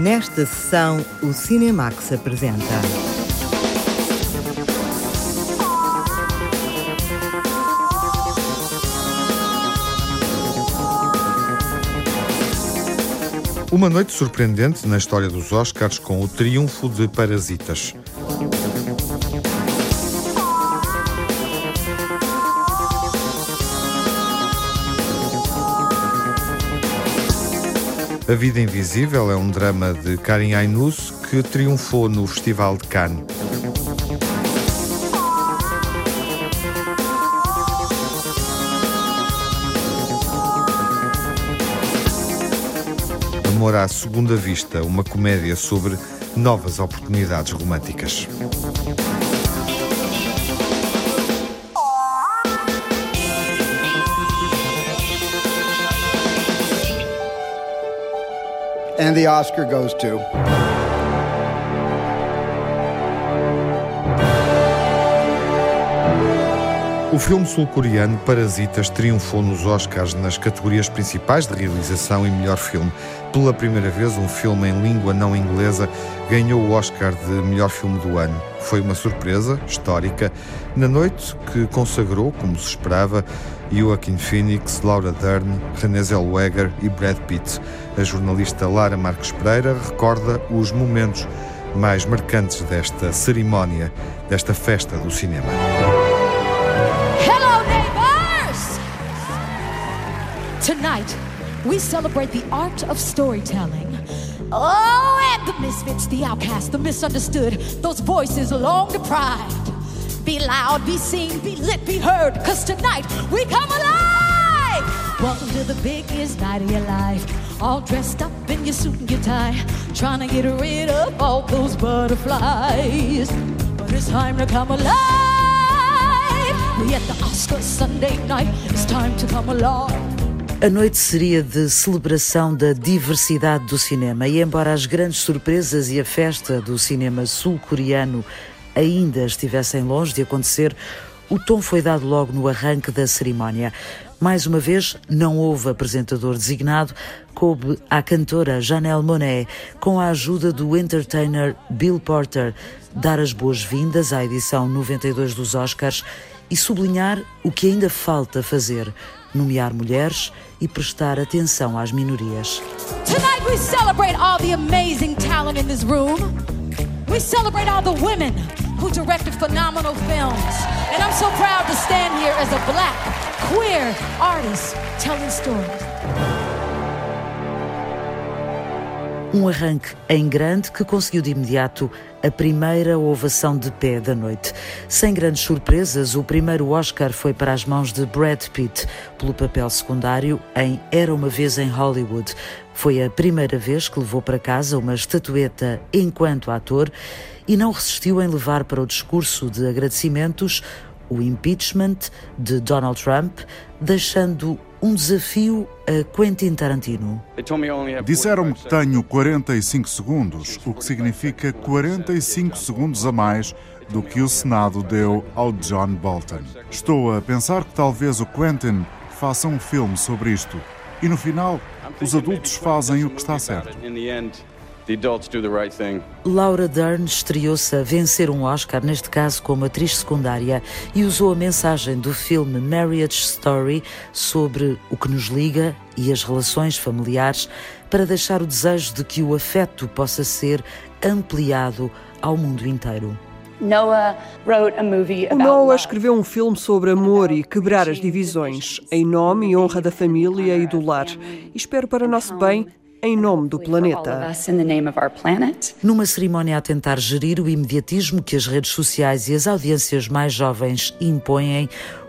Nesta sessão, o Cinemax apresenta. Uma noite surpreendente na história dos Oscars com o triunfo de Parasitas. A Vida Invisível é um drama de Karin Ainus que triunfou no Festival de Cannes. Amor à Segunda Vista, uma comédia sobre novas oportunidades românticas. And the Oscar goes to. O filme sul-coreano Parasitas triunfou nos Oscars nas categorias principais de realização e melhor filme. Pela primeira vez, um filme em língua não inglesa ganhou o Oscar de melhor filme do ano. Foi uma surpresa histórica na noite que consagrou, como se esperava, Joaquin Phoenix, Laura Dern, Renée Zellweger e Brad Pitt. A jornalista Lara Marques Pereira recorda os momentos mais marcantes desta cerimónia, desta festa do cinema. Tonight, we celebrate the art of storytelling. Oh, and the misfits, the outcasts, the misunderstood, those voices long deprived. Be loud, be seen, be lit, be heard, cause tonight we come alive! Welcome to the biggest night of your life. All dressed up in your suit and your tie, trying to get rid of all those butterflies. But it's time to come alive. We at the Oscar Sunday night, it's time to come alive. A noite seria de celebração da diversidade do cinema e, embora as grandes surpresas e a festa do cinema sul-coreano ainda estivessem longe de acontecer, o tom foi dado logo no arranque da cerimónia. Mais uma vez, não houve apresentador designado, coube à cantora Janelle Monáe, com a ajuda do entertainer Bill Porter, dar as boas-vindas à edição 92 dos Oscars e sublinhar o que ainda falta fazer, nomear mulheres e prestar atenção às minorias. Tonight we celebrate all the amazing talent in this room. We celebrate all the women who directed phenomenal films. And I'm so proud to stand here as a black, queer artist telling stories. Um arranque em grande que conseguiu de imediato a primeira ovação de pé da noite. Sem grandes surpresas, o primeiro Oscar foi para as mãos de Brad Pitt pelo papel secundário em Era uma vez em Hollywood. Foi a primeira vez que levou para casa uma estatueta enquanto ator e não resistiu em levar para o discurso de agradecimentos o impeachment de Donald Trump, deixando um desafio a Quentin Tarantino. Disseram-me que tenho 45 segundos, o que significa 45 segundos a mais do que o Senado deu ao John Bolton. Estou a pensar que talvez o Quentin faça um filme sobre isto. E no final, os adultos fazem o que está certo. Laura Dern estreou-se a vencer um Oscar, neste caso como atriz secundária, e usou a mensagem do filme Marriage Story sobre o que nos liga e as relações familiares para deixar o desejo de que o afeto possa ser ampliado ao mundo inteiro. O Noah escreveu um filme sobre amor e quebrar as divisões, em nome e honra da família e do lar. E espero para nosso bem em nome do planeta. Numa cerimónia a tentar gerir o imediatismo que as redes sociais e as audiências mais jovens impõem,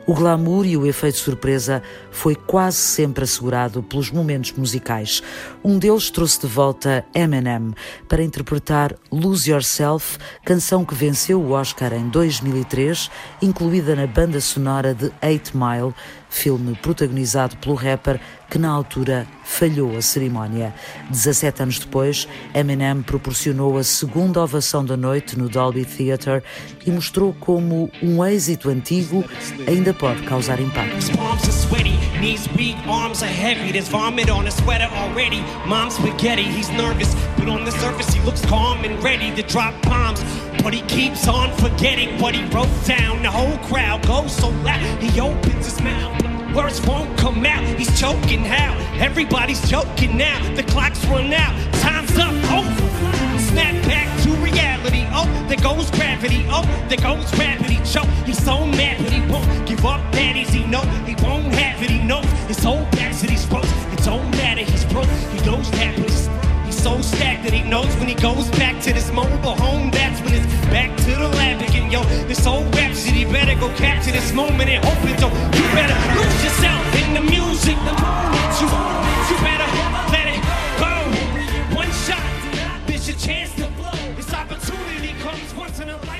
o glamour e o efeito surpresa foi quase sempre assegurado pelos momentos musicais. Um deles trouxe de volta Eminem para interpretar Lose Yourself, canção que venceu o Oscar em 2003, incluída na banda sonora de Eight Mile, filme protagonizado pelo rapper que na altura falhou a cerimónia. 17 anos depois, Eminem proporcionou a segunda ovação da noite no Dolby Theatre e mostrou como um êxito antigo ainda pode causar impacto. But he keeps on forgetting what he wrote down. The whole crowd goes so loud, he opens his mouth. Words won't come out, he's choking how? Everybody's choking now, the clock's run out, time's up, oh! Snap back to reality, oh, there goes gravity, oh, there goes gravity, choke. He's so mad, but he won't give up that easy, no, he won't have it, he knows his whole back to these ropes, it don't matter, he's broke, he knows that, so stacked that he knows when he goes back to this mobile home, that's when it's back to the lab again. Yo, this old rap shit, he better go capture this moment and hope it don't. You better lose yourself in the music, the moment you, you better let it go. One shot, this your chance to blow. This opportunity comes once in a lifetime.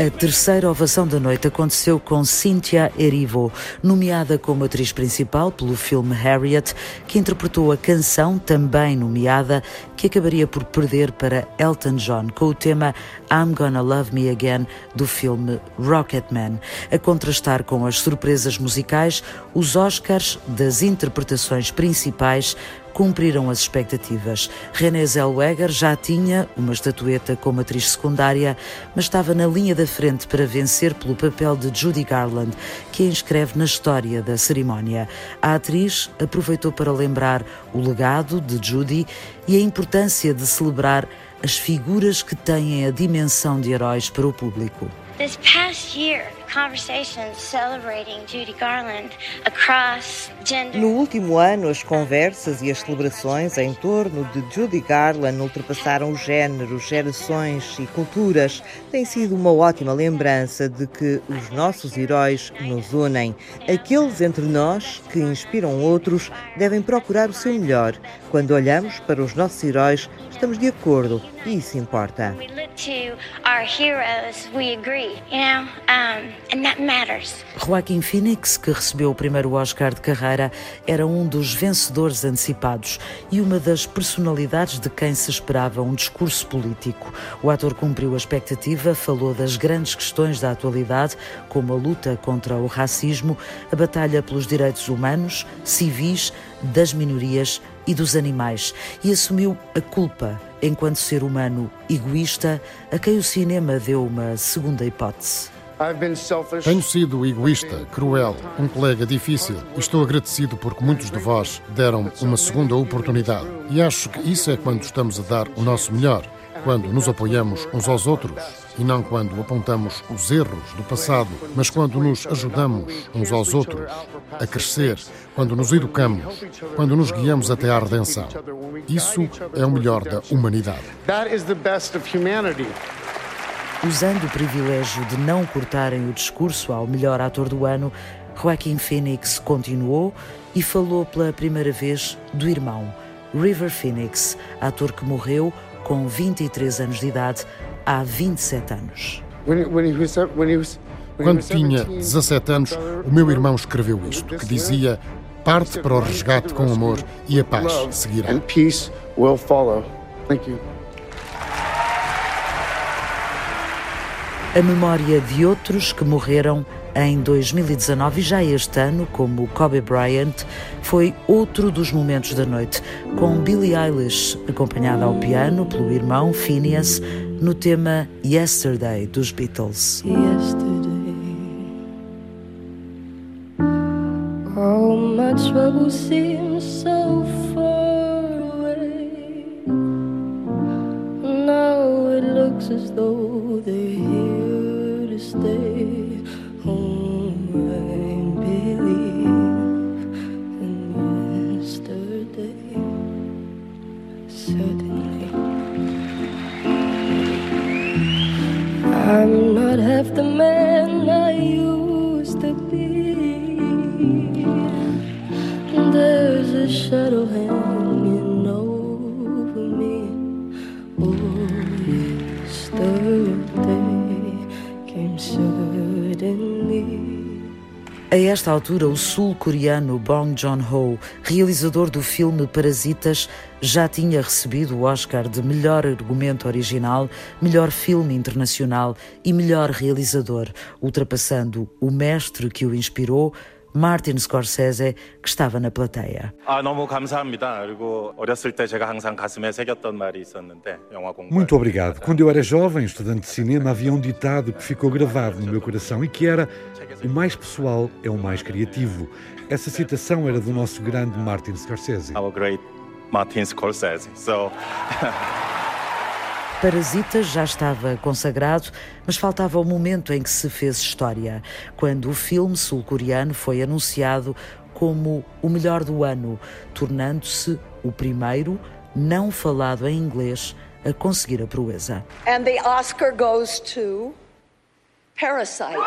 A terceira ovação da noite aconteceu com Cynthia Erivo, nomeada como atriz principal pelo filme Harriet, que interpretou a canção, também nomeada, que acabaria por perder para Elton John, com o tema I'm Gonna Love Me Again do filme Rocketman. A contrastar com as surpresas musicais, os Oscars das interpretações principais cumpriram as expectativas. Renée Zellweger já tinha uma estatueta como atriz secundária, mas estava na linha da frente para vencer pelo papel de Judy Garland, que a inscreve na história da cerimónia. A atriz aproveitou para lembrar o legado de Judy e a importância de celebrar as figuras que têm a dimensão de heróis para o público. This past year, no último ano, as conversas e as celebrações em torno de Judy Garland ultrapassaram géneros, gerações e culturas. Tem sido uma ótima lembrança de que os nossos heróis nos unem. Aqueles entre nós que inspiram outros devem procurar o seu melhor. Quando olhamos para os nossos heróis, estamos de acordo e isso importa. Joaquim Phoenix, que recebeu o primeiro Oscar de carreira, era um dos vencedores antecipados e uma das personalidades de quem se esperava um discurso político. O ator cumpriu a expectativa, falou das grandes questões da atualidade, como a luta contra o racismo, a batalha pelos direitos humanos, civis, das minorias e dos animais, e assumiu a culpa enquanto ser humano egoísta a quem o cinema deu uma segunda hipótese. Tenho sido egoísta, cruel, um colega difícil estou agradecido porque muitos de vós deram uma segunda oportunidade. E acho que isso é quando estamos a dar o nosso melhor, quando nos apoiamos uns aos outros e não quando apontamos os erros do passado, mas quando nos ajudamos uns aos outros a crescer, quando nos educamos, quando nos guiamos até à redenção. Isso é o melhor da humanidade. Usando o privilégio de não cortarem o discurso ao melhor ator do ano, Joaquim Phoenix continuou e falou pela primeira vez do irmão, River Phoenix, ator que morreu com 23 anos de idade há 27 anos. Quando tinha 17 anos, o meu irmão escreveu isto, que dizia: Parte para o resgate com amor e a paz seguirá. A memória de outros que morreram em 2019 e já este ano, como Kobe Bryant, foi outro dos momentos da noite, com Billie Eilish acompanhada ao piano pelo irmão Phineas no tema Yesterday dos Beatles. Yesterday. Stay A esta altura, o sul-coreano Bong Joon-ho, realizador do filme Parasitas, já tinha recebido o Oscar de melhor argumento original, melhor filme internacional e melhor realizador, ultrapassando o mestre que o inspirou, Martin Scorsese, que estava na plateia. Muito obrigado. Quando eu era jovem, estudante de cinema, havia um ditado que ficou gravado no meu coração e que era: o mais pessoal é o mais criativo. Essa citação era do nosso grande Martin Scorsese. Our great Martin Scorsese. So Parasitas já estava consagrado, mas faltava o momento em que se fez história, quando o filme sul-coreano foi anunciado como o melhor do ano, tornando-se o primeiro não falado em inglês a conseguir a proeza. And the Oscar goes to Parasite.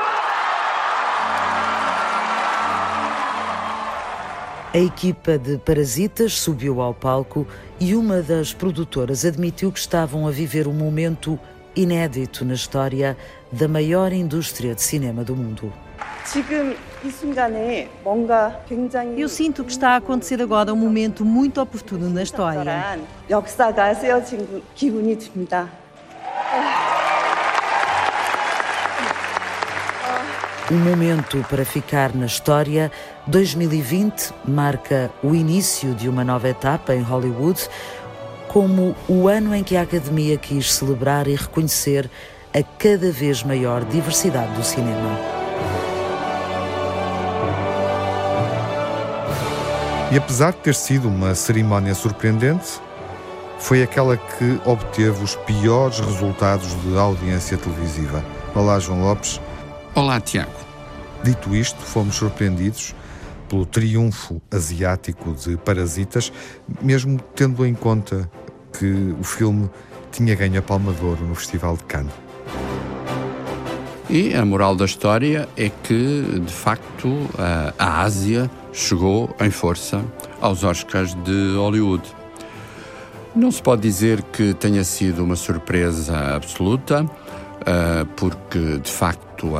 A equipa de Parasitas subiu ao palco e uma das produtoras admitiu que estavam a viver um momento inédito na história da maior indústria de cinema do mundo. Eu sinto que está a acontecer agora um momento muito oportuno na história. Um momento para ficar na história. 2020 marca o início de uma nova etapa em Hollywood, como o ano em que a Academia quis celebrar e reconhecer a cada vez maior diversidade do cinema. E apesar de ter sido uma cerimónia surpreendente, foi aquela que obteve os piores resultados de audiência televisiva. Olá, João Lopes. Olá, Tiago. Dito isto, fomos surpreendidos pelo triunfo asiático de Parasitas, mesmo tendo em conta que o filme tinha ganho a Palma de Ouro no Festival de Cannes. E a moral da história é que, de facto, a Ásia chegou em força aos Oscars de Hollywood. Não se pode dizer que tenha sido uma surpresa absoluta, porque, de facto,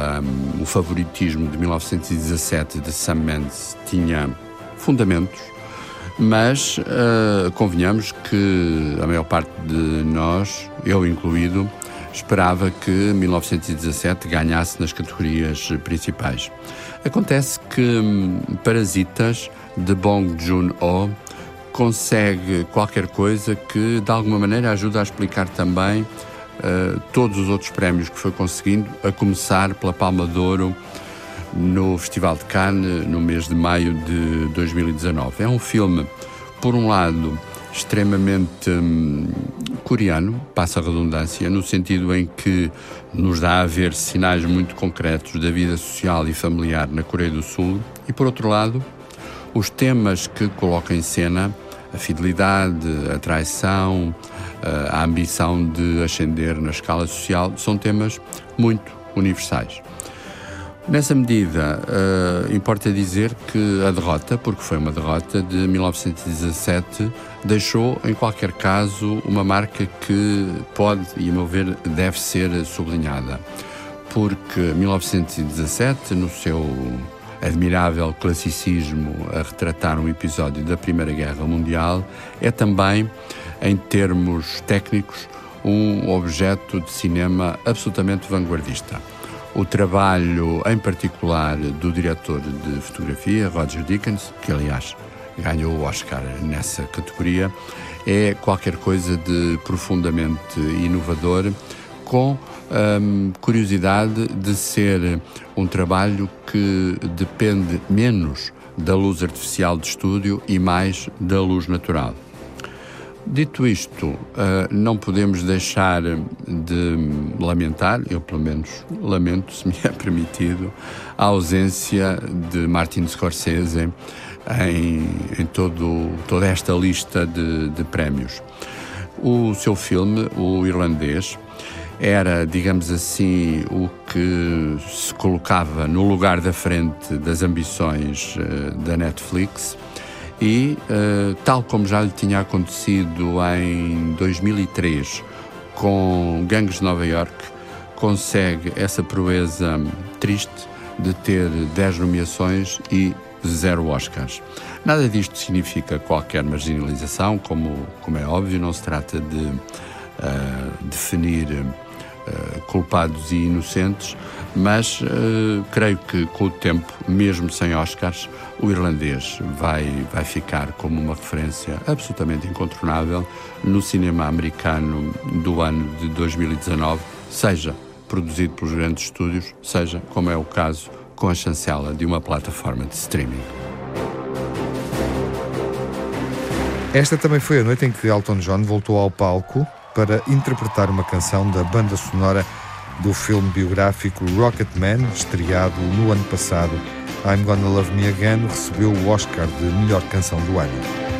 o favoritismo de 1917 de Sam Mendes tinha fundamentos, mas convenhamos que a maior parte de nós, eu incluído, esperava que 1917 ganhasse nas categorias principais. Acontece que hum, Parasitas, de Bong Joon-ho, consegue qualquer coisa que, de alguma maneira, ajuda a explicar também uh, todos os outros prémios que foi conseguindo, a começar pela Palma de Ouro no Festival de Cannes, no mês de maio de 2019. É um filme, por um lado, extremamente hum, coreano, passa a redundância, no sentido em que nos dá a ver sinais muito concretos da vida social e familiar na Coreia do Sul, e por outro lado, os temas que coloca em cena, a fidelidade, a traição, a ambição de ascender na escala social, são temas muito universais. Nessa medida, uh, importa dizer que a derrota, porque foi uma derrota de 1917, deixou, em qualquer caso, uma marca que pode, e a meu ver, deve ser sublinhada. Porque 1917, no seu admirável classicismo a retratar um episódio da Primeira Guerra Mundial, é também, em termos técnicos, um objeto de cinema absolutamente vanguardista. O trabalho, em particular, do diretor de fotografia, Roger Dickens, que aliás ganhou o Oscar nessa categoria, é qualquer coisa de profundamente inovador, com hum, curiosidade de ser um trabalho que depende menos da luz artificial de estúdio e mais da luz natural. Dito isto, eh, não podemos deixar de lamentar, eu pelo menos lamento, se me é permitido, a ausência de Martin Scorsese em, em todo, toda esta lista de, de prémios. O seu filme, o irlandês, era, digamos assim, o que se colocava no lugar da frente das ambições uh, da Netflix e, uh, tal como já lhe tinha acontecido em 2003 com Gangues de Nova York, consegue essa proeza triste de ter 10 nomeações e zero Oscars. Nada disto significa qualquer marginalização, como, como é óbvio, não se trata de uh, definir uh, culpados e inocentes, mas uh, creio que com o tempo, mesmo sem Oscars, o irlandês vai, vai ficar como uma referência absolutamente incontornável no cinema americano do ano de 2019, seja produzido pelos grandes estúdios, seja, como é o caso, com a chancela de uma plataforma de streaming. Esta também foi a noite em que Elton John voltou ao palco para interpretar uma canção da banda sonora do filme biográfico Rocketman, estreado no ano passado. I'm Gonna Love Me Again recebeu o Oscar de melhor canção do ano.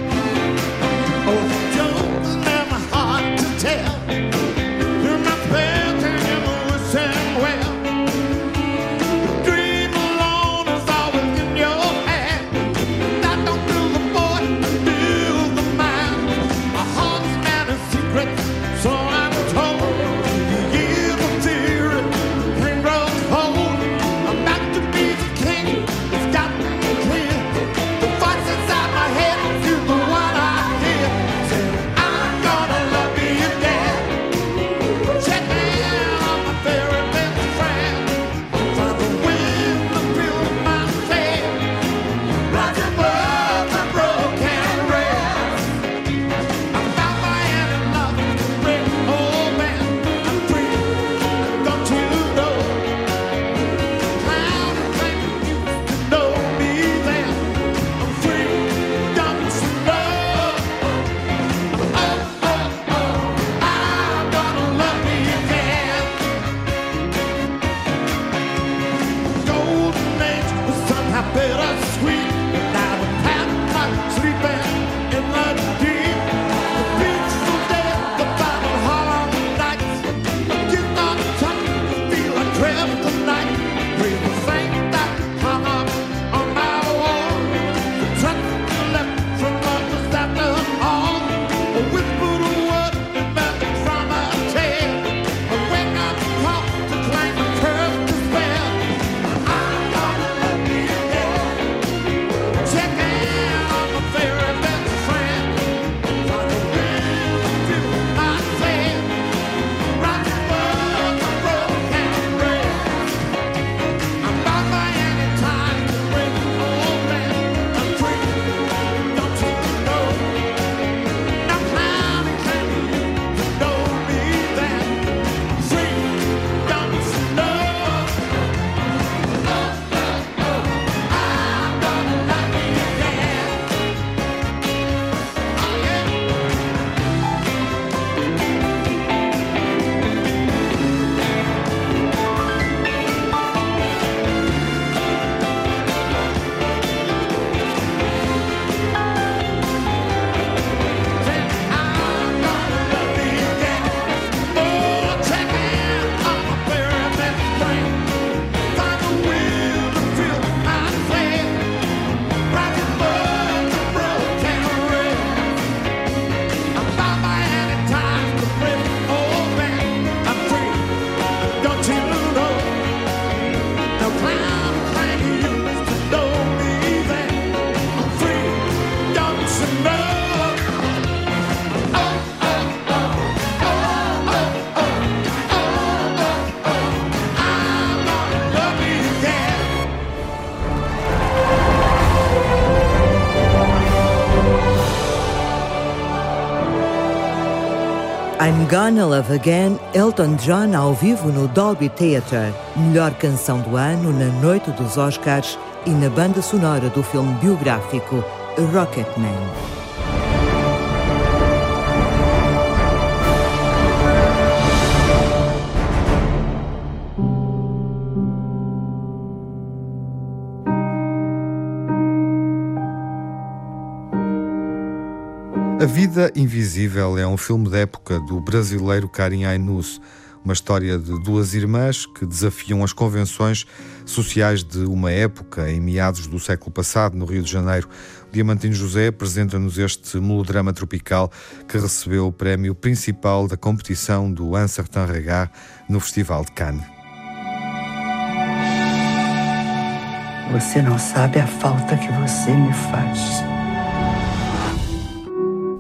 Gonna Love Again, Elton John ao vivo no Dolby Theatre. Melhor canção do ano na noite dos Oscars e na banda sonora do filme biográfico Rocketman. Vida Invisível é um filme da época do brasileiro Karim Ainus, uma história de duas irmãs que desafiam as convenções sociais de uma época em meados do século passado, no Rio de Janeiro. Diamantino José apresenta-nos este melodrama tropical que recebeu o prémio principal da competição do Un Certain Regard no Festival de Cannes. Você não sabe a falta que você me faz.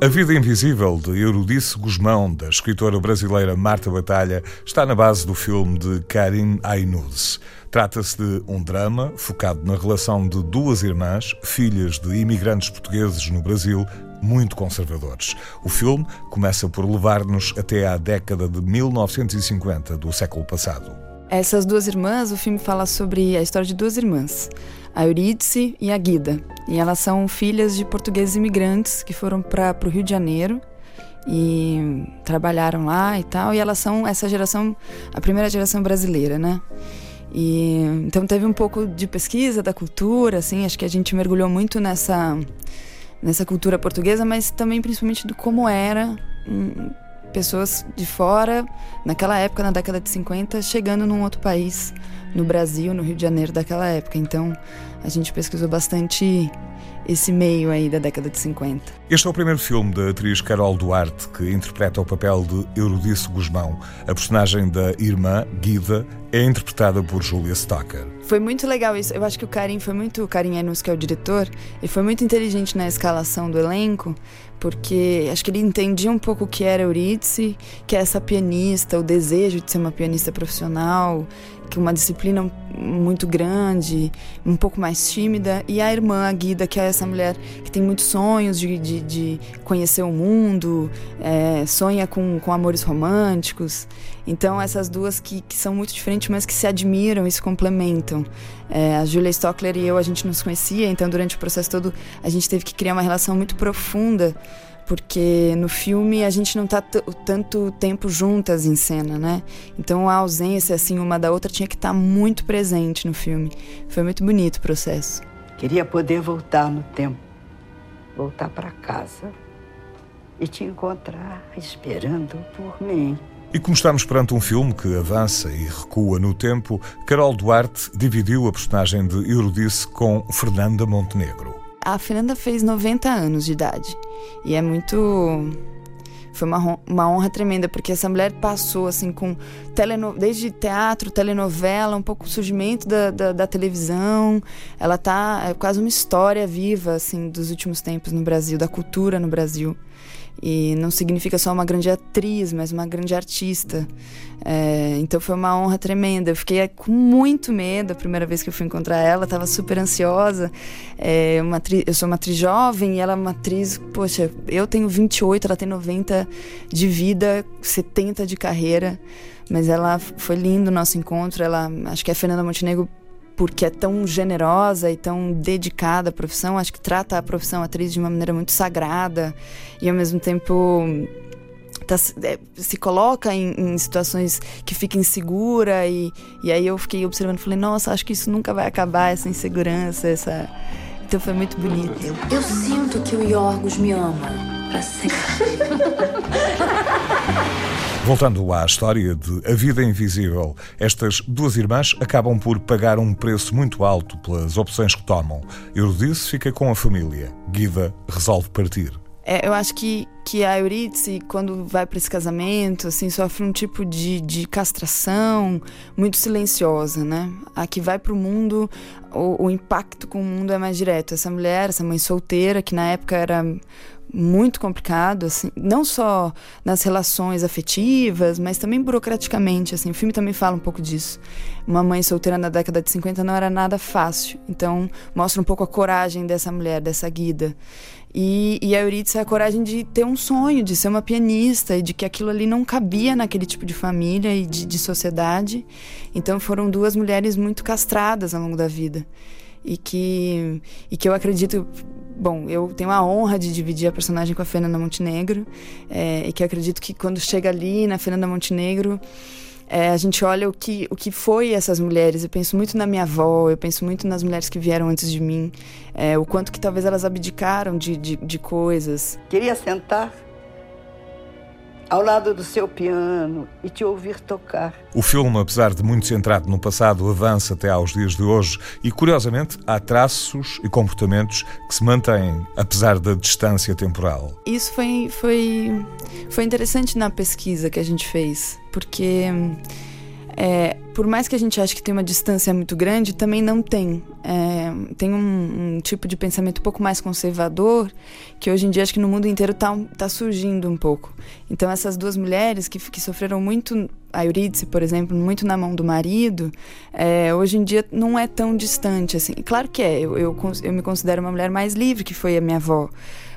A Vida Invisível, de Eurudice Guzmão, da escritora brasileira Marta Batalha, está na base do filme de Karim Aynuz. Trata-se de um drama focado na relação de duas irmãs, filhas de imigrantes portugueses no Brasil, muito conservadores. O filme começa por levar-nos até à década de 1950 do século passado. Essas duas irmãs, o filme fala sobre a história de duas irmãs, a Eurídice e a Guida. E elas são filhas de portugueses imigrantes que foram para o Rio de Janeiro e trabalharam lá e tal. E elas são essa geração, a primeira geração brasileira, né? E então teve um pouco de pesquisa da cultura, assim, acho que a gente mergulhou muito nessa nessa cultura portuguesa, mas também principalmente do como era hum, pessoas de fora, naquela época, na década de 50, chegando num outro país, no Brasil, no Rio de Janeiro daquela época. Então, a gente pesquisou bastante esse meio aí da década de 50. Este é o primeiro filme da atriz Carol Duarte, que interpreta o papel de Eurudice Guzmão. A personagem da irmã, Guida, é interpretada por Julia Stocker. Foi muito legal isso. Eu acho que o Karim foi muito. O Karim Enus, que é o diretor, ele foi muito inteligente na escalação do elenco, porque acho que ele entendia um pouco o que era Eurídice, que é essa pianista, o desejo de ser uma pianista profissional, que uma disciplina muito grande, um pouco mais tímida, e a irmã, a Guida, que é essa mulher que tem muitos sonhos de, de, de conhecer o mundo, é, sonha com, com amores românticos. Então, essas duas que, que são muito diferentes, mas que se admiram e se complementam. É, a Julia Stockler e eu, a gente não se conhecia, então durante o processo todo a gente teve que criar uma relação muito profunda porque no filme a gente não está tanto tempo juntas em cena, né? Então a ausência assim uma da outra tinha que estar tá muito presente no filme. Foi muito bonito o processo. Queria poder voltar no tempo, voltar para casa e te encontrar esperando por mim. E como estamos perante um filme que avança e recua no tempo, Carol Duarte dividiu a personagem de Eurydice com Fernanda Montenegro. A Fernanda fez 90 anos de idade e é muito foi uma, uma honra tremenda, porque essa mulher passou, assim, com teleno... desde teatro, telenovela, um pouco o surgimento da, da, da, televisão. Ela tá é quase uma história viva, assim, dos últimos tempos no Brasil, da cultura no Brasil. E não significa só uma grande atriz, mas uma grande artista. É, então foi uma honra tremenda. Eu fiquei com muito medo a primeira vez que eu fui encontrar ela, estava super ansiosa. É, uma atriz, eu sou uma atriz jovem e ela é uma atriz, poxa, eu tenho 28, ela tem 90 de vida, 70 de carreira. Mas ela foi lindo o nosso encontro. Ela, acho que a Fernanda Montenegro porque é tão generosa e tão dedicada à profissão, acho que trata a profissão atriz de uma maneira muito sagrada e ao mesmo tempo tá, é, se coloca em, em, situações que fica insegura e, e aí eu fiquei observando falei nossa acho que isso nunca vai acabar essa insegurança essa então foi muito bonito. Eu, eu sinto que o Yorgos me ama para sempre Voltando à história de A Vida Invisível, estas duas irmãs acabam por pagar um preço muito alto pelas opções que tomam. Eurídice fica com a família. Guida resolve partir. É, eu acho que, que a Eurídice, quando vai para esse casamento, assim, sofre um tipo de, de castração muito silenciosa, né? A que vai para o mundo, o impacto com o mundo é mais direto. Essa mulher, essa mãe solteira, que na época era muito complicado, assim, não só nas relações afetivas, mas também burocraticamente, assim, o filme também fala um pouco disso. Uma mãe solteira na década de 50 não era nada fácil, então mostra um pouco a coragem dessa mulher, dessa guida. E, e a Eurídice é a coragem de ter um sonho, de ser uma pianista, e de que aquilo ali não cabia naquele tipo de família e de, de sociedade. Então foram duas mulheres muito castradas ao longo da vida. E que, e que eu acredito Bom, eu tenho a honra de dividir a personagem com a Fernanda Montenegro, é, e que acredito que quando chega ali na Fernanda Montenegro, é, a gente olha o que, o que foi essas mulheres. Eu penso muito na minha avó, eu penso muito nas mulheres que vieram antes de mim, é, o quanto que talvez elas abdicaram de, de, de coisas. Queria sentar ao lado do seu piano e te ouvir tocar. O filme, apesar de muito centrado no passado, avança até aos dias de hoje e, curiosamente, há traços e comportamentos que se mantêm apesar da distância temporal. Isso foi, foi, foi interessante na pesquisa que a gente fez, porque é, por mais que a gente ache que tem uma distância muito grande, também não tem. É, tem um, um, tipo de pensamento um pouco mais conservador, que hoje em dia acho que no mundo inteiro está tá surgindo um pouco. Então essas duas mulheres que, que sofreram muito, a Eurídice, por exemplo, muito na mão do marido, é, hoje em dia não é tão distante assim. Claro que é, eu, eu, eu me considero uma mulher mais livre, que foi a minha avó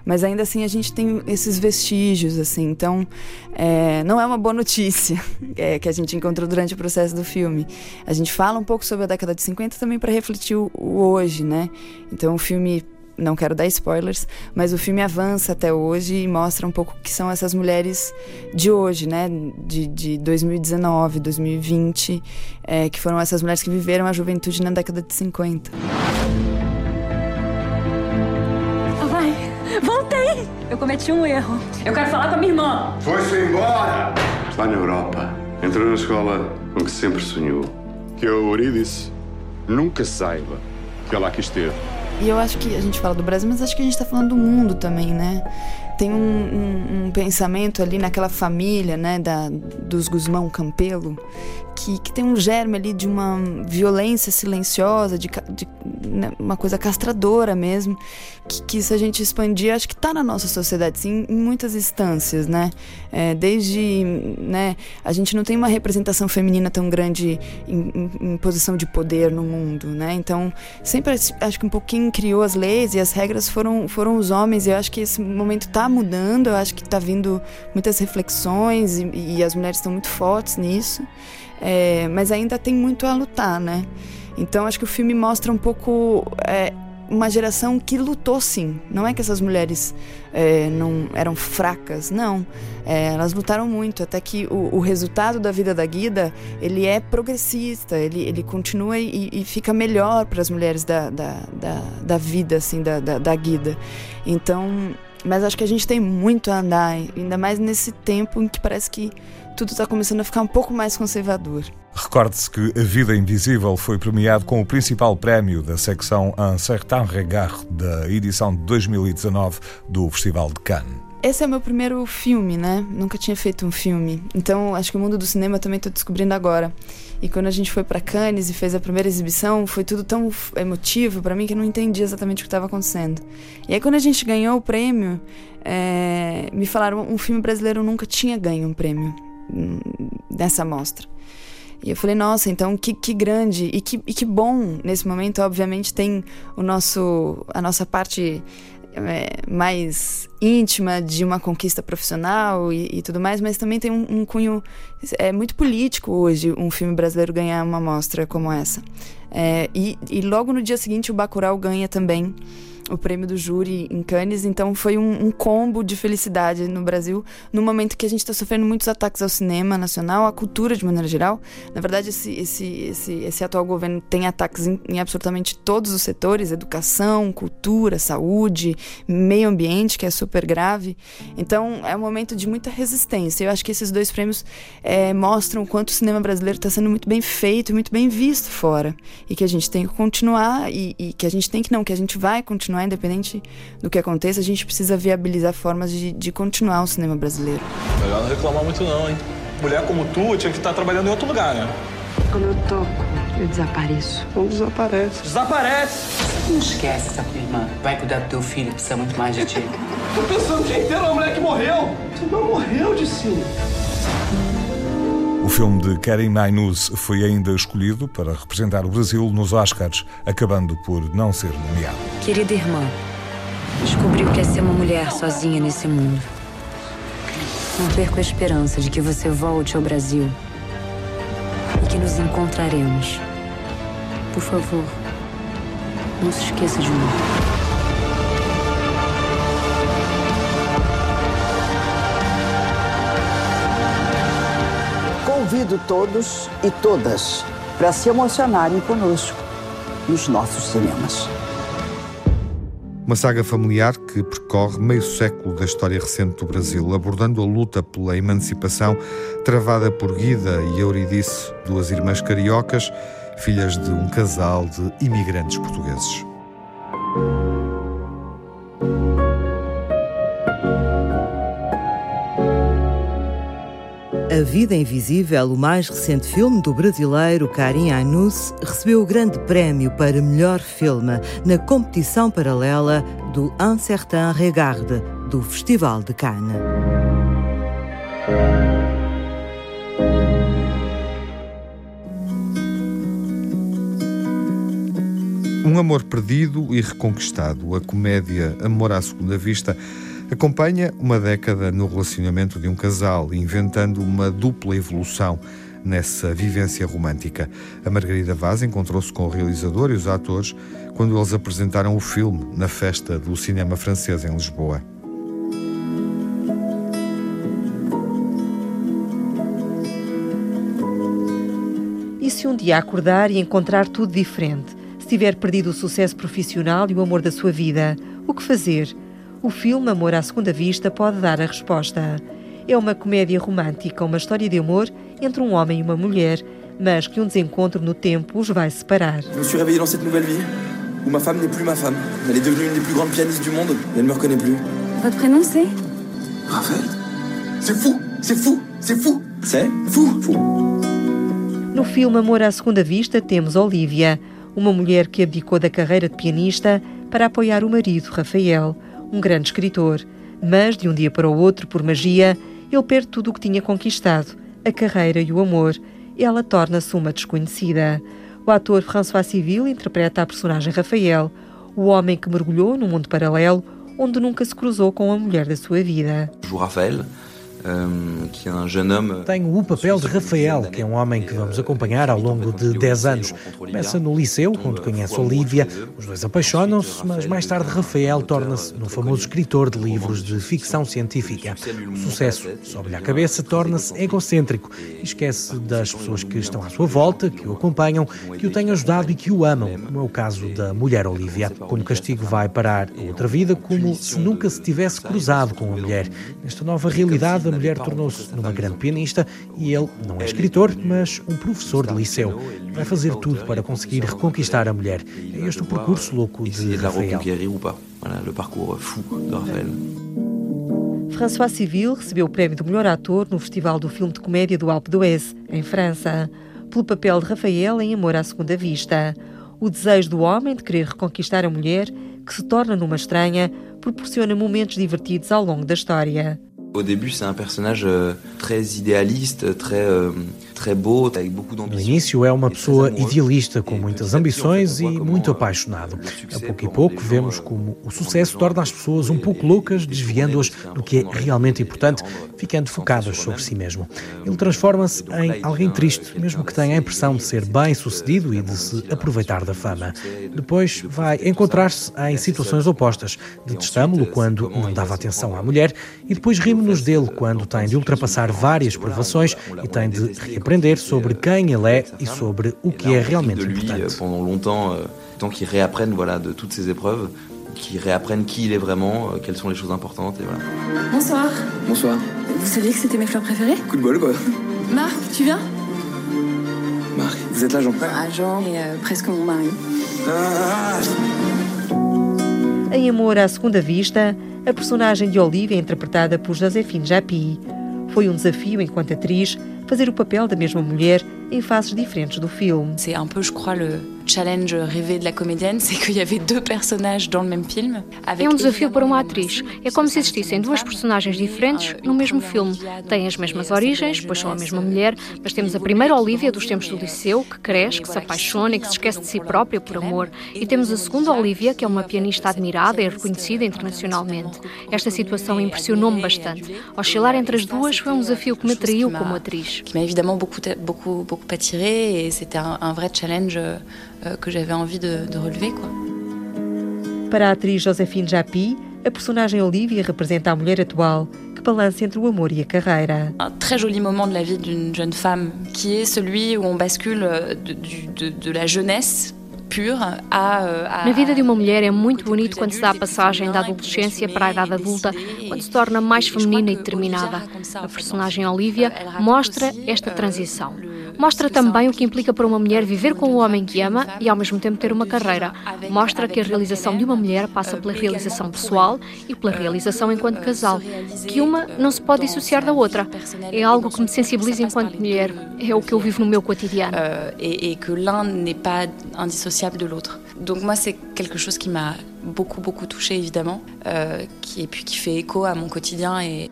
mas ainda assim a gente tem esses vestígios, assim. Então, é, não é uma boa notícia é, que a gente encontrou durante o processo do filme. A gente fala um pouco sobre a década de 50 também para refletir o, o hoje, né? Então, o filme não quero dar spoilers, mas o filme avança até hoje e mostra um pouco que são essas mulheres de hoje, né? De, de 2019, 2020, é, que foram essas mulheres que viveram a juventude na década de 50. Cometi um erro. Eu quero falar com a minha irmã. Foi-se embora! Está na Europa. Entrou na escola com que sempre sonhou. Que a Eurídice nunca saiba que ela aqui esteve. E eu acho que a gente fala do Brasil, mas acho que a gente está falando do mundo também, né? Tem um, um, um, pensamento ali naquela família, né, da, dos Guzmão Campelo, que, que tem um germe ali de uma violência silenciosa, de, de né, uma coisa castradora mesmo, que, que, se a gente expandir, acho que está na nossa sociedade, sim, em muitas instâncias, né? É, desde, né, a gente não tem uma representação feminina tão grande em, em, em, posição de poder no mundo, né? Então, sempre acho que um pouquinho criou as leis e as regras foram, foram os homens, e eu acho que esse momento está mudando, eu acho que está vindo muitas reflexões e, e as mulheres estão muito fortes nisso. É, mas ainda tem muito a lutar, né? Então acho que o filme mostra um pouco é, uma geração que lutou sim. Não é que essas mulheres é, não eram fracas, não. É, elas lutaram muito até que o, o, resultado da vida da Guida ele é progressista. Ele, ele continua e, e fica melhor para as mulheres da, da, da, da, vida assim da, da, da Guida. Então, mas acho que a gente tem muito a andar, ainda mais nesse tempo em que parece que tudo está começando a ficar um pouco mais conservador. Recorde-se que A Vida Invisível foi premiado com o principal prémio da secção Un Certain Regard da edição de 2019 do Festival de Cannes. Esse é o meu primeiro filme, né? Nunca tinha feito um filme. Então, acho que o mundo do cinema também estou descobrindo agora. E quando a gente foi para Cannes e fez a primeira exibição, foi tudo tão emotivo para mim que eu não entendi exatamente o que estava acontecendo. E aí, quando a gente ganhou o prêmio, é... me falaram um filme brasileiro nunca tinha ganho um prêmio nessa mostra. E eu falei, nossa, então que, que grande e que, e que bom nesse momento, obviamente, tem o nosso, a nossa parte é, mais íntima de uma conquista profissional e, e tudo mais, mas também tem um, um, cunho é, muito político hoje um filme brasileiro ganhar uma mostra como essa. É, e, e logo no dia seguinte o Bacurau ganha também o prêmio do júri em Cannes, então foi um, um combo de felicidade no Brasil, no momento que a gente está sofrendo muitos ataques ao cinema nacional, à cultura de maneira geral. Na verdade, esse, esse, esse, esse atual governo tem ataques em, em absolutamente todos os setores: educação, cultura, saúde, meio ambiente, que é super grave. Então, é um momento de muita resistência. Eu acho que esses dois prêmios é, mostram o quanto o cinema brasileiro está sendo muito bem feito, muito bem visto fora, e que a gente tem que continuar e, e que a gente tem que não, que a gente vai continuar continuar, independente do que aconteça, a gente precisa viabilizar formas de, de continuar o cinema brasileiro. Melhor não reclamar muito não, hein? Mulher como tu tinha que estar trabalhando em outro lugar, né? Quando eu toco, eu desapareço. Não desaparece. Desaparece! Não esquece essa tua irmã. Vai cuidar do teu filho, precisa muito mais de ti. Tô pensando o dia inteiro na mulher que morreu. Você não morreu, Dicilo. O filme de Karim Nainuz foi ainda escolhido para representar o Brasil nos Oscars, acabando por não ser nomeado. Querida irmã, descobri o que é ser uma mulher sozinha nesse mundo. Não perco a esperança de que você volte ao Brasil e que nos encontraremos. Por favor, não se esqueça de mim. Convido todos e todas para se emocionarem conosco nos nossos cinemas. Uma saga familiar que percorre meio século da história recente do Brasil, abordando a luta pela emancipação travada por Guida e Euridice, duas irmãs cariocas, filhas de um casal de imigrantes portugueses. A Vida Invisível, o mais recente filme do brasileiro Karim Ainus, recebeu o grande prémio para melhor filme na competição paralela do Un Certain Regarde, do Festival de Cannes. Um amor perdido e reconquistado, a comédia Amor à Segunda Vista, acompanha uma década no relacionamento de um casal, inventando uma dupla evolução nessa vivência romântica. A Margarida Vaz encontrou-se com o realizador e os atores quando eles apresentaram o filme na festa do cinema francês em Lisboa. E se um dia acordar e encontrar tudo diferente? Se tiver perdido o sucesso profissional e o amor da sua vida, o que fazer? O filme Amor à Segunda Vista pode dar a resposta. É uma comédia romântica, uma história de amor entre um homem e uma mulher, mas que um desencontro no tempo os vai separar. Je me suis réveillé dans cette nouvelle vie où ma femme n'est plus ma femme. Elle est devenue une des plus grandes pianistes du monde et elle me reconnaît plus. Votre prénom c'est Raphaël C'est fou C'est fou C'est fou C'est fou Fou No filme Amor à Segunda Vista temos Olivia, uma mulher que abdicou da carreira de pianista para apoiar o marido, Rafael, um grande escritor. Mas, de um dia para o outro, por magia, ele perde tudo o que tinha conquistado, a carreira e o amor. Ela torna-se uma desconhecida. O ator François Civil interpreta a personagem Rafael, o homem que mergulhou num mundo paralelo onde nunca se cruzou com a mulher da sua vida. joue Euh, jeune homme. Tenho o papel de Rafael, que é um homem que vamos acompanhar ao longo de 10 anos. Começa no liceu, onde conhece Olivia, os dois apaixonam-se, mas mais tarde Rafael torna-se um famoso escritor de livros de ficção científica. O sucesso sobe-lhe à cabeça, torna-se egocêntrico e esquece das pessoas que estão à sua volta, que o acompanham, que o têm ajudado e que o amam, como é o caso da mulher Olivia. Como castigo vai parar a outra vida, como se nunca se tivesse cruzado com a mulher. Nesta nova realidade, a mulher tornou-se numa grande pianista e ele não é escritor, mas um professor de liceu. Vai fazer tudo para conseguir reconquistar a mulher. É este o percurso louco de de Rafael. Voilà parcours fou de Raphaël. François Civil recebeu o prémio do melhor ator no Festival do Filme de Comédia do Alpe d'Huez, em França, pelo papel de Rafael em Amor à Segunda Vista. O desejo do homem de querer reconquistar a mulher, que se torna numa estranha, proporciona momentos divertidos ao longo da história. Au début, c'est un personnage euh, très idéaliste, très, euh, No início é uma pessoa idealista, com muitas ambições e muito apaixonado. A pouco e pouco vemos como o sucesso torna as pessoas um pouco loucas, desviando-as do que é realmente importante, ficando focadas sobre si mesmo. Ele transforma-se em alguém triste, mesmo que tenha a impressão de ser bem sucedido e de se aproveitar da fama. Depois vai encontrar-se em situações opostas. Detestámo-lo quando não dava atenção à mulher e depois rimos-nos dele quando tem de ultrapassar várias provações e tem de reaprender sobre quem ele é e sobre o que é realmente lui euh, importante. pendant longtemps, euh, tant qu'il réapprenne voilà, de toutes ces épreuves, qu'il réapprenne qui il est vraiment, euh, quelles sont les choses importantes. Et voilà. Bonsoir. Bonsoir. Vous saviez que c'était mes fleurs préférées Coup de bol quoi. Marc, tu viens Marc, vous êtes l'agent Agent et euh, presque mon mari. Em Amor à Segunda Vista, a personagem de Olivia é interpretada por Joséphine Japy. Foi um desafio, enquanto atriz, fazer o papel da mesma mulher em faces diferentes do filme. C'est un peu, je challenge rêvé de la comédienne, c'est qu'il y avait deux personnages dans le même film. É um desafio para uma atriz. É como se existissem duas personagens diferentes no mesmo filme. Têm as mesmas origens, pois são a mesma mulher, mas temos a primeira Olivia dos tempos do liceu, que cresce, que se apaixona e que se esquece de si própria por amor. E temos a segunda Olivia, que é uma pianista admirada e reconhecida internacionalmente. Esta situação impressionou-me bastante. Oscilar entre as duas foi um desafio que me atraiu como atriz. qui m'a évidemment beaucoup, beaucoup, beaucoup attirée et c'était un, un vrai challenge euh, que j'avais envie de, de relever. Quoi. Para a atriz Joséphine Japy, a personagem Olivia representa a mulher atual, que balança entre o amor e a carreira. Un très joli moment de la vie d'une jeune femme qui est celui où on bascule euh, de, de- de la jeunesse euh, à- Na vida de uma mulher é muito bonito quando se dá a passagem da adolescência para a idade adulta, quando se torna mais feminina e determinada. A personagem Olivia mostra esta transição. Mostra também o que implica para uma mulher viver com o homem que ama e ao mesmo tempo ter uma carreira. Mostra que a realização de uma mulher passa pela realização pessoal e pela realização enquanto casal, que uma não se pode dissociar da outra. É algo que me sensibiliza enquanto mulher, é o que eu vivo no meu cotidiano. et, que l'un n'est pas indissociable de l'autre. Donc moi c'est quelque chose qui m'a beaucoup beaucoup touchée évidemment, euh, qui et puis qui fait écho à mon quotidien et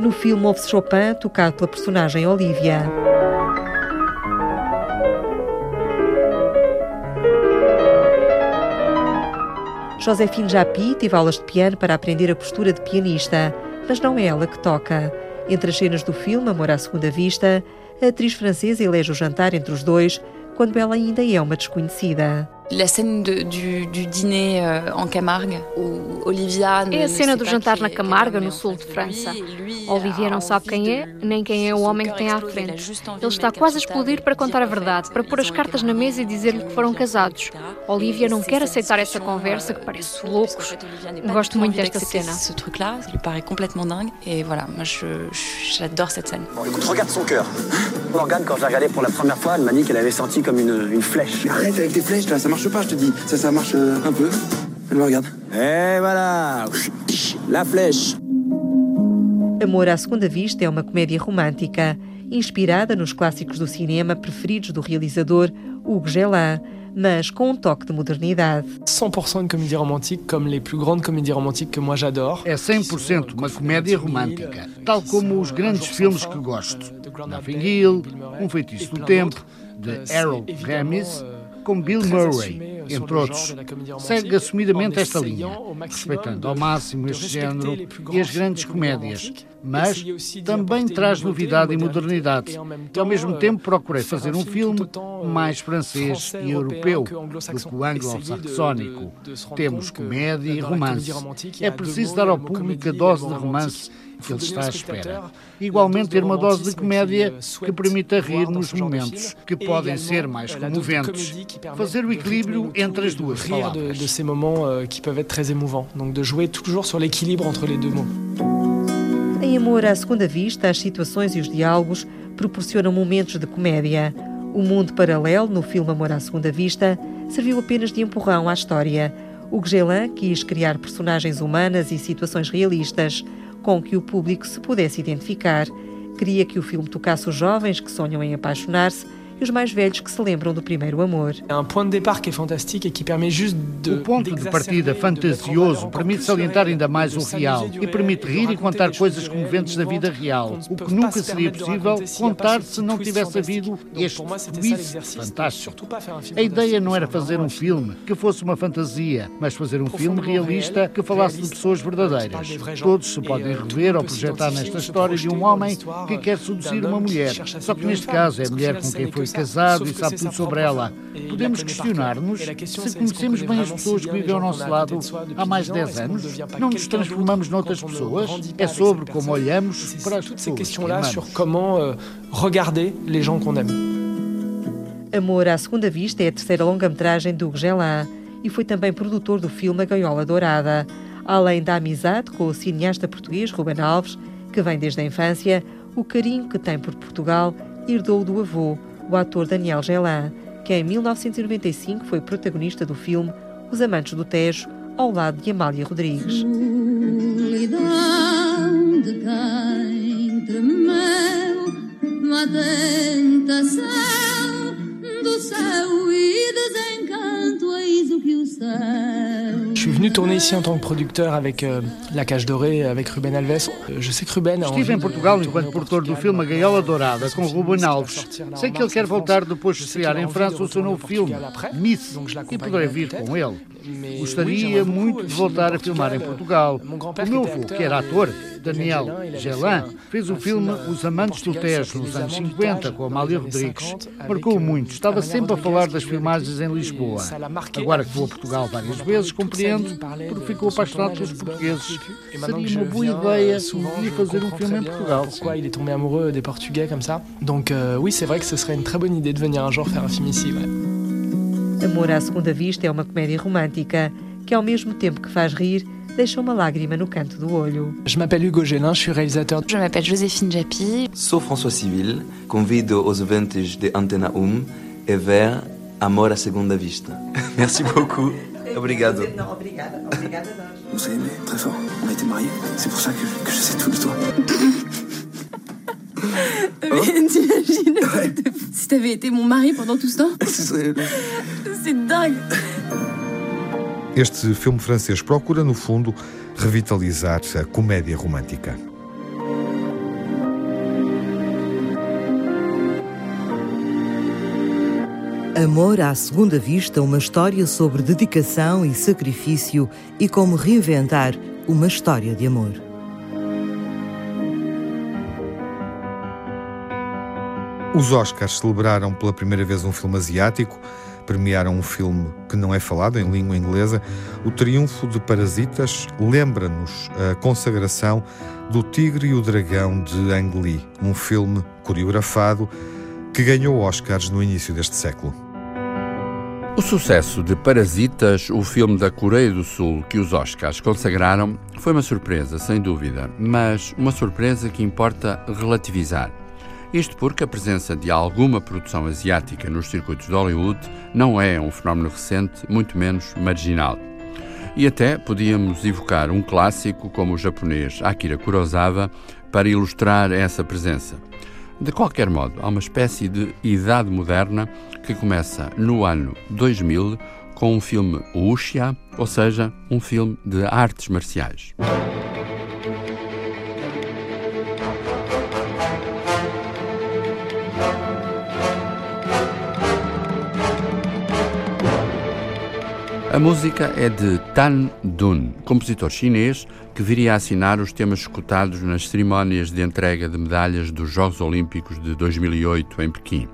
No filme ouve Chopin, tocado pela personagem Olivia. Joséphine Japy teve aulas de piano para aprender a postura de pianista, mas não é ela que toca. Entre as cenas do filme Amor à Segunda Vista, a atriz francesa elege o jantar entre os dois quando ela ainda é uma desconhecida. La scène de, du, du, dîner euh, en Camargue, où Olivia é a cena do jantar na Camarga, no sul de França. Olivia não sabe quem é, nem quem é o homem que tem à frente. Ele está quase a explodir para contar a verdade, para pôr as cartas na mesa e dizer-lhe que foram casados. Olivia não quer aceitar essa conversa, que parece loucos. Gosto muito desta cena. Ce truc-là, il paraît complètement dingue. Et voilà, moi j'adore cette scène. Bon, écoute, regarde son cœur. Morgane, quand je l'ai regardé pour la première fois, elle m'a dit qu'elle avait senti comme une, une flèche. Arrête avec tes flèches là, ça marche pas, je te dis. Ça, ça marche euh, un peu. Elle me regarde. Et voilà, la flèche. Amor à Segunda Vista é uma comédia romântica, inspirada nos clássicos do cinema preferidos do realizador Hugo Gelin, mas com um toque de modernidade. 100% de comédie romantique, comme les plus grandes comédies romantiques que moi j'adore. É 100% uma comédia romântica, tal como os grandes filmes que gosto. Notting Hill, Um Feitiço do Tempo, de Harold Ramis, com Bill Murray, entre outros. Segue assumidamente esta linha, respeitando ao máximo este género e as grandes comédias, mas também traz novidade e modernidade. E ao mesmo tempo procurei fazer um filme mais francês e europeu do que o anglo-saxónico. Temos comédia e romance. É preciso dar ao público a dose de romance que ele está à espera. Igualmente ter uma dose de comédia que permita rir nos momentos que podem ser mais comoventes. Fazer o equilíbrio entre as duas palavras. de ces moments qui peuvent être très émouvants. Donc de jouer toujours sur l'équilibre entre les deux mots. Em Amor à Segunda Vista, as situações e os diálogos proporcionam momentos de comédia. O mundo paralelo, no filme Amor à Segunda Vista, serviu apenas de empurrão à história. O Gelin quis criar personagens humanas e situações realistas com que o público se pudesse identificar. Queria que o filme tocasse os jovens que sonham em apaixonar-se e os mais velhos que se lembram do primeiro amor. Ponto de départ que fantástico que permite juste de O ponto de partida fantasioso permite salientar ainda mais o real e permite rir e contar coisas comoventes da vida real, o que nunca seria possível contar se não tivesse havido este twist fantástico. A ideia não era fazer um filme que fosse uma fantasia, mas fazer um filme realista que falasse de pessoas verdadeiras. Todos se podem rever ou projetar nesta história de um homem que quer seduzir uma mulher, só que neste caso é a mulher com quem foi casado e sabe tudo sobre ela. Podemos questionar-nos se conhecemos bem as pessoas que vivem ao nosso lado há mais de 10 anos. Não nos transformamos noutras pessoas. É sobre como olhamos para as pessoas. comment euh, regarder les gens qu'on aime. Amor à Segunda Vista é a terceira longa-metragem do Gelin e foi também produtor do filme A Gaiola Dourada. Além da amizade com o cineasta português Ruben Alves, que vem desde a infância, o carinho que tem por Portugal herdou do avô, o ator Daniel Gelin, que em 1995 foi protagonista do filme Os Amantes do Tejo, ao lado de Amália Rodrigues. Do céu e Je suis venu tourner ici en tant que producteur avec euh, La Cage Dorée, avec Ruben Alves. Euh, Je sais que Ruben a Estive envie em de- Portugal enquanto produtor do filme A Gaiola Dourada com Ruben Alves. Sei que ele quer voltar depois de estrear em França o seu novo filme, Miss, e poderei vir com ele. Gostaria muito de voltar a filmar em Portugal. O meu avô, que era ator, Daniel Gelin, fez o filme Os Amantes do Tejo nos anos 50 com Amália Rodrigues. Marcou muito, estava sempre a falar das filmagens em Lisboa. Agora que vou a Portugal várias vezes, compreendo porque ficou apaixonado pelos portugueses. Seria uma boa ideia um dia fazer um filme em Portugal. Pourquoi il est tombé amoureux des Portugais comme ça. Donc euh, oui, c'est vrai que ce serait une très bonne idée de venir un jour faire un film ici. ouais. Amor à Segunda Vista é uma comédia romântica que, ao mesmo tempo que faz rir, deixa uma lágrima no canto do olho. Je m'appelle Hugo Gélin, je suis réalisateur. Je m'appelle Joséphine Japy. Sou François Civil, convido os ouvintes de Antena 1 a ver Amor à Segunda Vista. Merci beaucoup. Obrigado. Não, obrigada, obrigada nós. On s'est aimé très fort. On a été mariés. C'est pour ça que je, que je sais tout de toi. Mais t'imagines si t'avais été mon mari pendant tout ce temps C'est dingue Este filme francês procura, no fundo, revitalizar a comédia romântica. Amor à segunda vista, uma história sobre dedicação e sacrifício e como reinventar uma história de amor. Os Oscars celebraram pela primeira vez um filme asiático, premiaram um filme que não é falado em língua inglesa. O triunfo de Parasitas lembra-nos a consagração do Tigre e o Dragão de Ang Lee, um filme coreografado que ganhou Oscars no início deste século. O sucesso de Parasitas, o filme da Coreia do Sul que os Oscars consagraram, foi uma surpresa, sem dúvida, mas uma surpresa que importa relativizar. Isto porque a presença de alguma produção asiática nos circuitos de Hollywood não é um fenómeno recente, muito menos marginal. E até podíamos evocar um clássico como o japonês Akira Kurosawa para ilustrar essa presença. De qualquer modo, há uma espécie de idade moderna que começa no ano 2000 com um filme wuxia, ou seja, um filme de artes marciais. Música é de Tan Dun, compositor chinês que viria a assinar os temas escutados nas cerimónias de entrega de medalhas dos Jogos Olímpicos de 2008 em Pequim.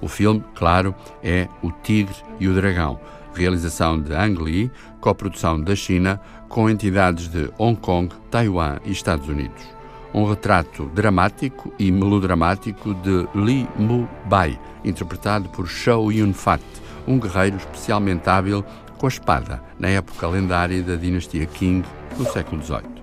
O filme, claro, é O Tigre e o Dragão, realização de Ang Lee, coprodução da China com entidades de Hong Kong, Taiwan e Estados Unidos. Um retrato dramático e melodramático de Li Mu Bai, interpretado por Shou Yun Fat, um guerreiro especialmente hábil com a espada, na época lendária da dinastia Qing, no século XVIII.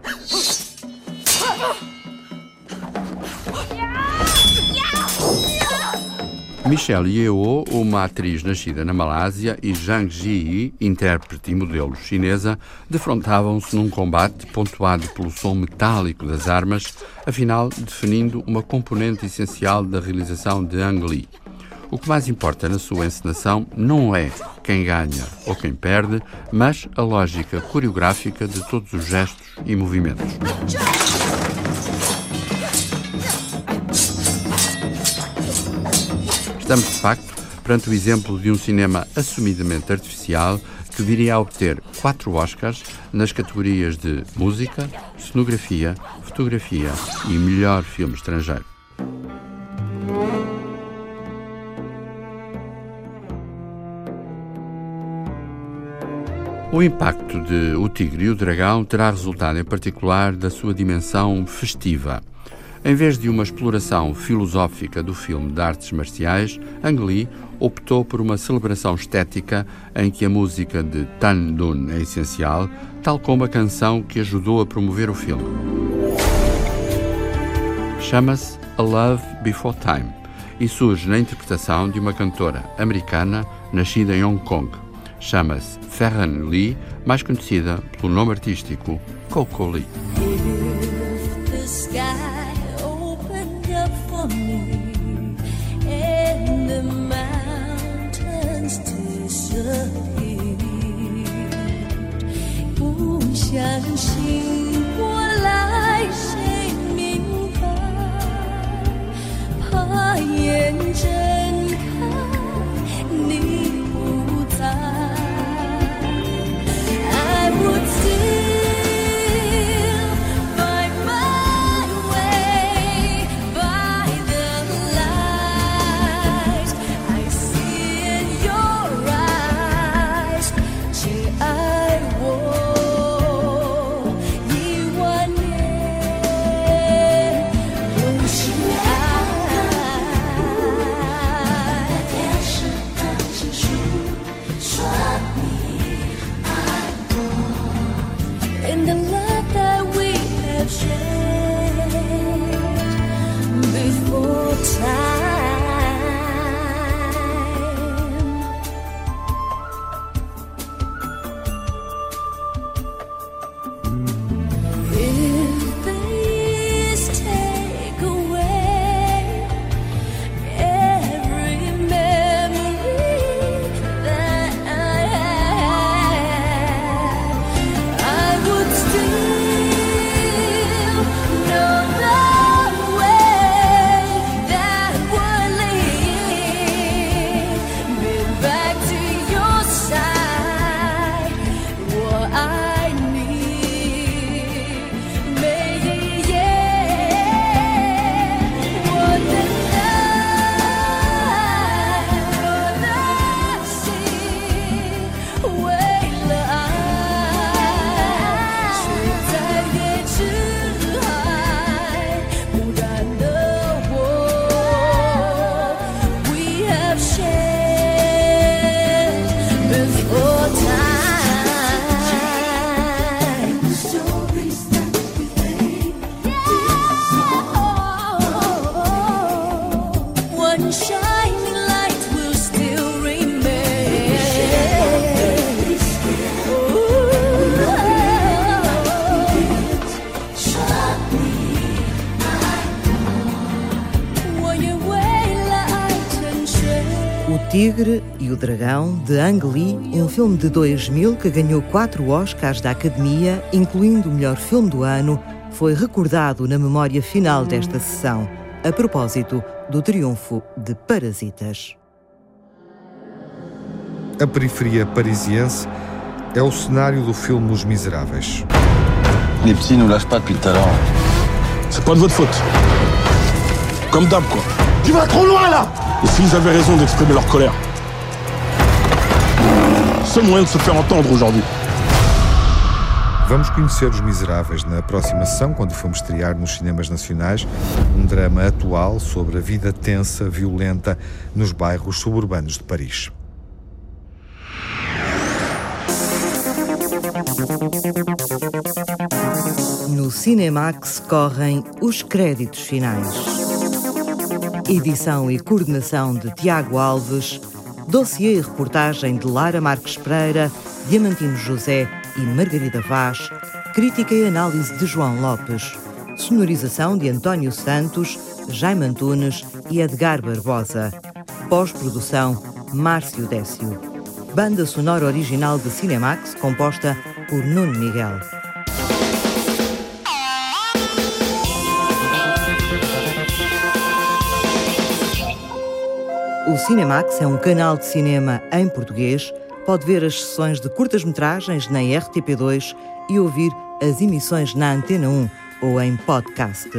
Michelle Yeoh, uma atriz nascida na Malásia, e Zhang Ji, intérprete e modelo chinesa, defrontavam-se num combate pontuado pelo som metálico das armas, afinal definindo uma componente essencial da realização de Ang Lee. O que mais importa na sua encenação não é quem ganha ou quem perde, mas a lógica coreográfica de todos os gestos e movimentos. Estamos, de facto, perante o exemplo de um cinema assumidamente artificial que viria a obter quatro Oscars nas categorias de música, cenografia, fotografia e melhor filme estrangeiro. O impacto de O Tigre e o Dragão terá resultado em particular da sua dimensão festiva. Em vez de uma exploração filosófica do filme de artes marciais, Ang Lee optou por uma celebração estética em que a música de Tan Dun é essencial, tal como a canção que ajudou a promover o filme. Chama-se A Love Before Time e surge na interpretação de uma cantora americana nascida em Hong Kong. Chama-se Ferran Lee, mais conhecida pelo nome artístico Coco Lee. De Ang Lee, um filme de 2000 que ganhou quatro Oscars da Academia, incluindo o melhor filme do ano, foi recordado na memória final desta sessão, a propósito do triunfo de Parasitas. A periferia parisiense é o cenário do filme Os Miseráveis. Les petits nous lâchent pas depuis tout à l'heure. C'est pas de votre faute. Comme d'hab, quoi. Tu vas trop loin, là Les filles avaient raison d'exprimer leur colère. Seul moyen de se faire entendre aujourd'hui. Vamos conhecer Os Miseráveis na próxima sessão, quando filme estrear nos cinemas nacionais. Um drama atual sobre a vida tensa, violenta nos bairros suburbanos de Paris. No Cinemax correm os créditos finais. Edição e coordenação de Tiago Alves, dossiê e reportagem de Lara Marques Pereira, Diamantino José e Margarida Vaz, crítica e análise de João Lopes, sonorização de António Santos, Jaime Antunes e Edgar Barbosa, pós-produção Márcio Décio. Banda sonora original de Cinemax composta por Nuno Miguel. Cinemax é um canal de cinema em português. Pode ver as sessões de curtas-metragens na RTP2 e ouvir as emissões na Antena 1 ou em podcast.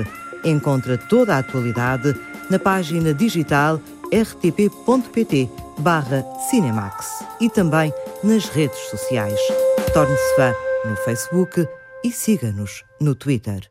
Encontra toda a atualidade na página digital rtp.pt barra Cinemax e também nas redes sociais. Torne-se fã no Facebook e siga-nos no Twitter.